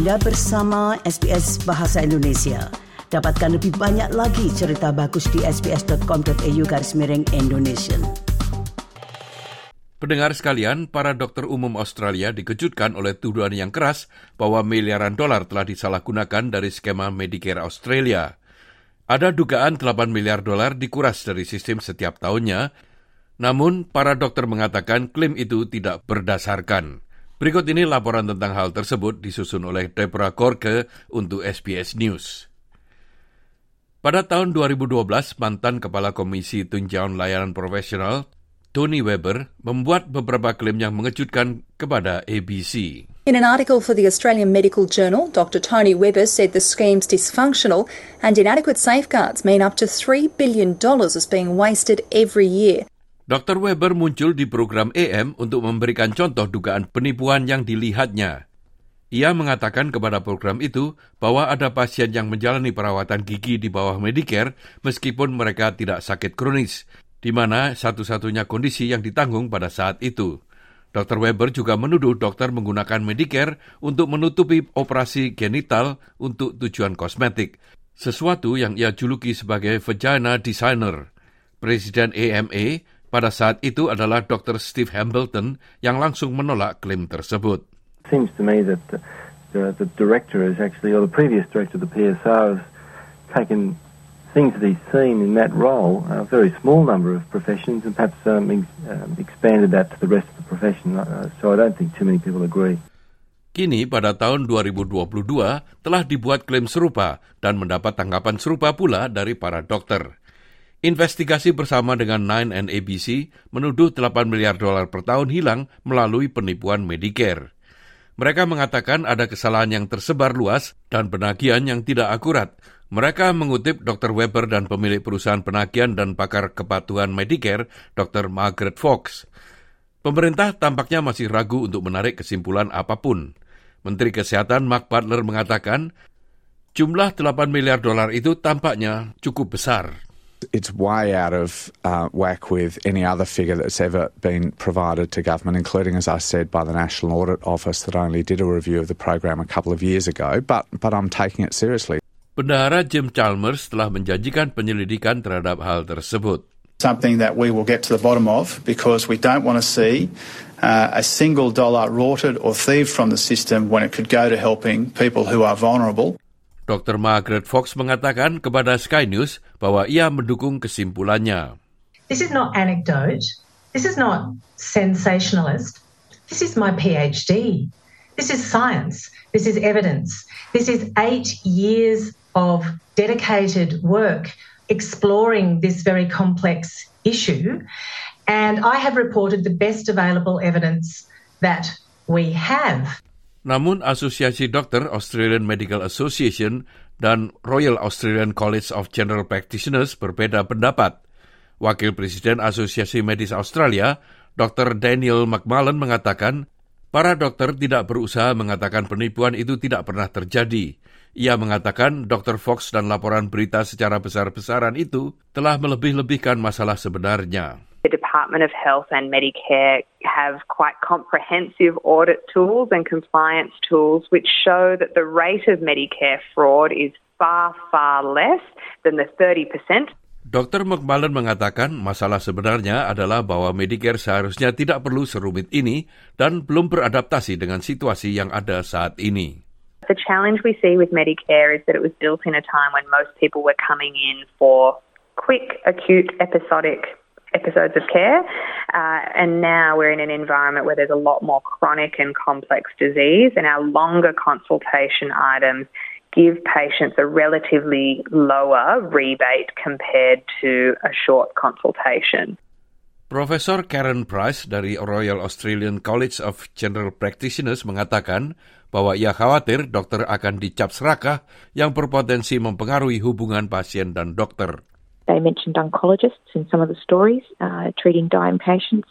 Anda bersama SBS Bahasa Indonesia. Dapatkan lebih banyak lagi cerita bagus di sbs.com.au garis miring Indonesia. Pendengar sekalian, para dokter umum Australia dikejutkan oleh tuduhan yang keras bahwa miliaran dolar telah disalahgunakan dari skema Medicare Australia. Ada dugaan 8 miliar dolar dikuras dari sistem setiap tahunnya, namun para dokter mengatakan klaim itu tidak berdasarkan. Berikut ini laporan tentang hal tersebut disusun oleh Deborah Gorke untuk SBS News. Pada tahun 2012, mantan Kepala Komisi Tunjangan Layanan Profesional, Tony Weber, membuat beberapa klaim yang mengejutkan kepada ABC. In an article for the Australian Medical Journal, Dr. Tony Weber said the scheme's dysfunctional and inadequate safeguards mean up to $3 billion is being wasted every year. Dr. Weber muncul di program EM untuk memberikan contoh dugaan penipuan yang dilihatnya. Ia mengatakan kepada program itu bahwa ada pasien yang menjalani perawatan gigi di bawah Medicare meskipun mereka tidak sakit kronis, di mana satu-satunya kondisi yang ditanggung pada saat itu. Dr. Weber juga menuduh dokter menggunakan Medicare untuk menutupi operasi genital untuk tujuan kosmetik, sesuatu yang ia juluki sebagai vagina designer. Presiden AMA pada saat itu adalah Dr. Steve Hambleton yang langsung menolak klaim tersebut. Seems to me that the, the, the director is actually, or the previous director of the PSR has taken things that he's seen in that role, a very small number of professions, and perhaps um, ex, um, expanded that to the rest of the profession. Uh, so I don't think too many people agree. Kini pada tahun 2022 telah dibuat klaim serupa dan mendapat tanggapan serupa pula dari para dokter. Investigasi bersama dengan Nine and ABC menuduh 8 miliar dolar per tahun hilang melalui penipuan Medicare. Mereka mengatakan ada kesalahan yang tersebar luas dan penagihan yang tidak akurat. Mereka mengutip Dr. Weber dan pemilik perusahaan penagihan dan pakar kepatuhan Medicare, Dr. Margaret Fox. Pemerintah tampaknya masih ragu untuk menarik kesimpulan apa pun. Menteri Kesehatan Mark Butler mengatakan jumlah 8 miliar dolar itu tampaknya cukup besar. It's way out of uh, whack with any other figure that's ever been provided to government, including, as I said, by the National Audit Office that only did a review of the program a couple of years ago. But, but I'm taking it seriously. Bendahara Jim Chalmers telah menjanjikan penyelidikan terhadap hal tersebut. Something that we will get to the bottom of because we don't want to see uh, a single dollar rorted or thieved from the system when it could go to helping people who are vulnerable. Dr. Margaret Fox mengatakan kepada Sky News bahwa ia mendukung kesimpulannya. This is not anecdote. This is not sensationalist. This is my PhD. This is science. This is evidence. This is eight years of dedicated work exploring this very complex issue. And I have reported the best available evidence that we have. Namun Asosiasi Dokter Australian Medical Association dan Royal Australian College of General Practitioners berbeda pendapat. Wakil Presiden Asosiasi Medis Australia, Dr. Daniel McMullen mengatakan, para dokter tidak berusaha mengatakan penipuan itu tidak pernah terjadi. Ia mengatakan Dr. Fox dan laporan berita secara besar-besaran itu telah melebih-lebihkan masalah sebenarnya. The Department of Health and Medicare have quite comprehensive audit tools and compliance tools which show that the rate of Medicare fraud is far, far less than the 30%. Dr. McMullen mengatakan masalah sebenarnya adalah bahwa Medicare seharusnya tidak perlu serumit ini dan belum beradaptasi dengan situasi yang ada saat ini. The challenge we see with Medicare is that it was built in a time when most people were coming in for quick, acute, episodic episodes of care. Uh, and now we're in an environment where there's a lot more chronic and complex disease, and our longer consultation items give patients a relatively lower rebate compared to a short consultation. Profesor Karen Price dari Royal Australian College of General Practitioners mengatakan bahwa ia khawatir dokter akan dicap serakah yang berpotensi mempengaruhi hubungan pasien dan dokter. They mentioned oncologists in some of the stories, uh, treating dying patients,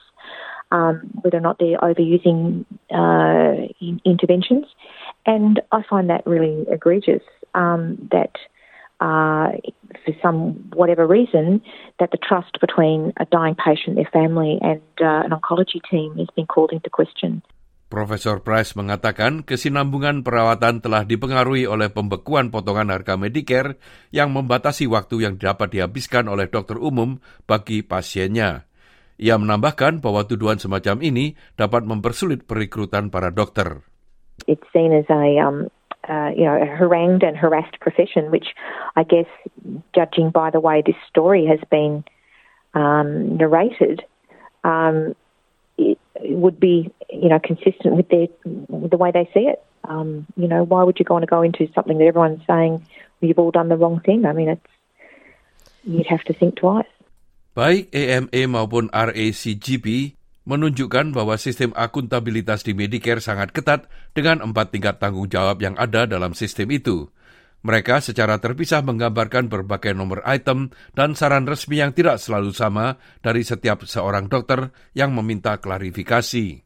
um, whether or not they're overusing uh, in interventions. And I find that really egregious um, that uh, for some whatever reason, that the trust between a dying patient, their family, and uh, an oncology team has been called into question. Profesor Price mengatakan kesinambungan perawatan telah dipengaruhi oleh pembekuan potongan harga Medicare yang membatasi waktu yang dapat dihabiskan oleh dokter umum bagi pasiennya. Ia menambahkan bahwa tuduhan semacam ini dapat mempersulit perekrutan para dokter. It's seen as a um, uh, you know a harangued and harassed profession, which I guess, judging by the way this story has been um, narrated, um, would be, you know, consistent with their with the way they see it. Um, you know, why would you want to go into something that everyone's saying well, you've all done the wrong thing? I mean, it's you'd have to think twice. Baik AMA maupun RACGP menunjukkan bahwa sistem akuntabilitas di Medicare sangat ketat dengan empat tingkat tanggung jawab yang ada dalam sistem itu. Mereka secara terpisah menggambarkan berbagai nomor item dan saran resmi yang tidak selalu sama dari setiap seorang dokter yang meminta klarifikasi.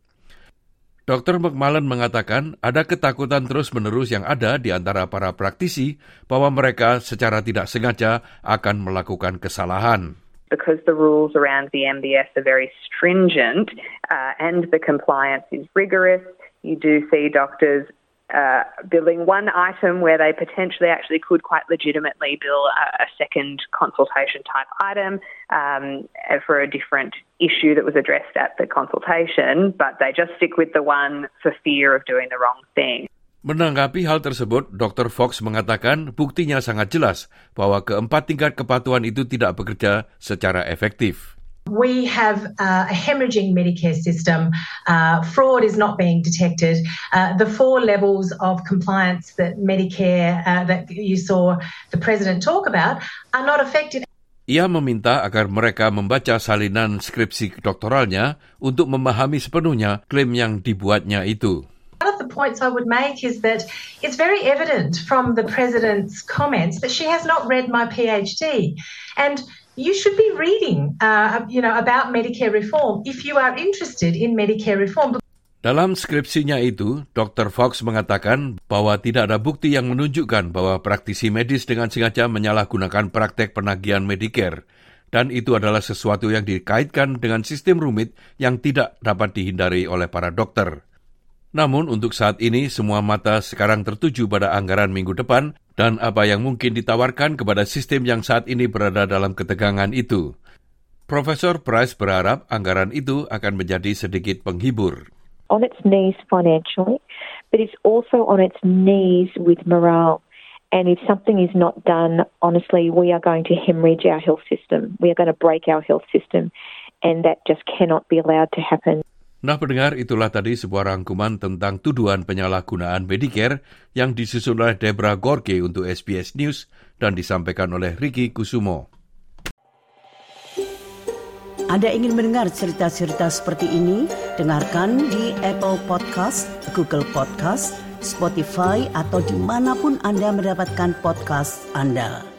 Dr. McMullen mengatakan ada ketakutan terus-menerus yang ada di antara para praktisi bahwa mereka secara tidak sengaja akan melakukan kesalahan. Because the rules around the MBS are very stringent uh, and the compliance is rigorous, you do see doctors uh, billing one item where they potentially actually could quite legitimately bill a, a second consultation type item um, for a different issue that was addressed at the consultation, but they just stick with the one for fear of doing the wrong thing. Menanggapi hal tersebut, Dr. Fox mengatakan buktinya sangat jelas bahwa keempat tingkat kepatuhan itu tidak bekerja secara efektif. We have uh, a hemorrhaging Medicare system. Uh, fraud is not being detected. Uh, the four levels of compliance that Medicare, uh, that you saw the President talk about, are not effective. Ia meminta agar mereka membaca salinan skripsi doktoralnya untuk memahami sepenuhnya klaim yang dibuatnya itu. Points I would make is that it's very evident from the President's comments that she has not read my PhD. And you should be reading, uh, you know, about Medicare reform if you are interested in Medicare reform. Dalam skripsinya itu, Dr. Fox mengatakan bahwa tidak ada bukti yang menunjukkan bahwa praktisi medis dengan sengaja menyalahgunakan praktek penagihan Medicare. Dan itu adalah sesuatu yang dikaitkan dengan sistem rumit yang tidak dapat dihindari oleh para dokter. Namun untuk saat ini semua mata sekarang tertuju pada anggaran minggu depan dan apa yang mungkin ditawarkan kepada sistem yang saat ini berada dalam ketegangan itu. Profesor Price berharap anggaran itu akan menjadi sedikit penghibur. On its knees financially, but it's also on its knees with morale. And if something is not done, honestly, we are going to hemorrhage our health system. We are going to break our health system. And that just cannot be allowed to happen. Nah pendengar, itulah tadi sebuah rangkuman tentang tuduhan penyalahgunaan Medicare yang disusun oleh Debra Gorke untuk SBS News dan disampaikan oleh Ricky Kusumo. Anda ingin mendengar cerita-cerita seperti ini? Dengarkan di Apple Podcast, Google Podcast, Spotify, atau di mana pun Anda mendapatkan podcast Anda.